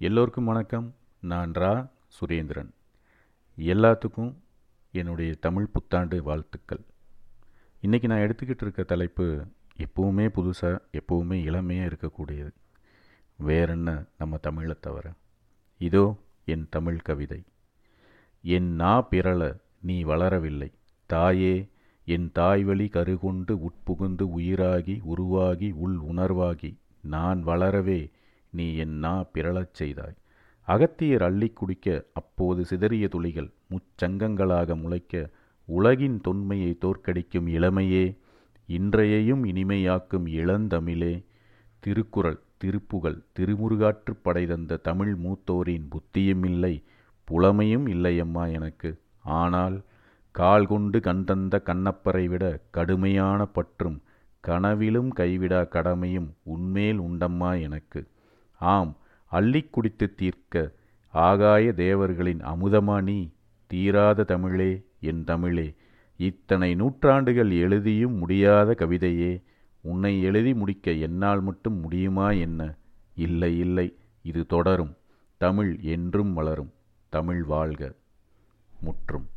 எல்லோருக்கும் வணக்கம். நான் ரா. சுரேந்திரன். எல்லாத்துக்கும் என்னுடைய தமிழ் புத்தாண்டு வாழ்த்துக்கள். இன்றைக்கி நான் எடுத்துக்கிட்டு இருக்க தலைப்பு எப்பவுமே புதுசாக எப்போவுமே இளமையாக இருக்கக்கூடியது. வேறென்ன நம்ம தமிழை தவிர? இதோ என் தமிழ் கவிதை. என் நா பிறள நீ வளரவில்லை. தாயே என் தாய்வழி கருகொண்டு உட்புகுந்து உயிராகி உருவாகி உள் உணர்வாகி நான் வளரவே நீ என் நா பிறழச் செய்தாய்? அகத்தியர் அள்ளிக் குடிக்க அப்போது சிதறிய துளிகள் முச்சங்கங்களாக முளைக்க உலகின் தொன்மையை தோற்கடிக்கும் இளமையே இன்றையையும் இனிமையாக்கும் இளந்தமிழே. திருக்குறள் திருப்புகழ் திருமுருகாற்று படை தந்த தமிழ் மூத்தோரின் புத்தியும் இல்லை புலமையும் இல்லையம்மா எனக்கு. ஆனால் கால் கொண்டு கண்தந்த கண்ணப்பரை விட கடுமையான பற்றும் கனவிலும் கைவிடா கடமையும் உன்மேல் உண்டம்மா எனக்கு. ஆம் அள்ளி குடித்து தீர்க்க ஆகாய தேவர்களின் அமுதமா நீ தீராத தமிழே என் தமிழே. இத்தனை நூற்றாண்டுகள் எழுதியும் முடியாத கவிதையே உன்னை எழுதி முடிக்க என்னால் மட்டும் முடியுமா என்ன? இல்லை இல்லை இது தொடரும். தமிழ் என்றும் வளரும். தமிழ் வாழ்க. முற்றும்.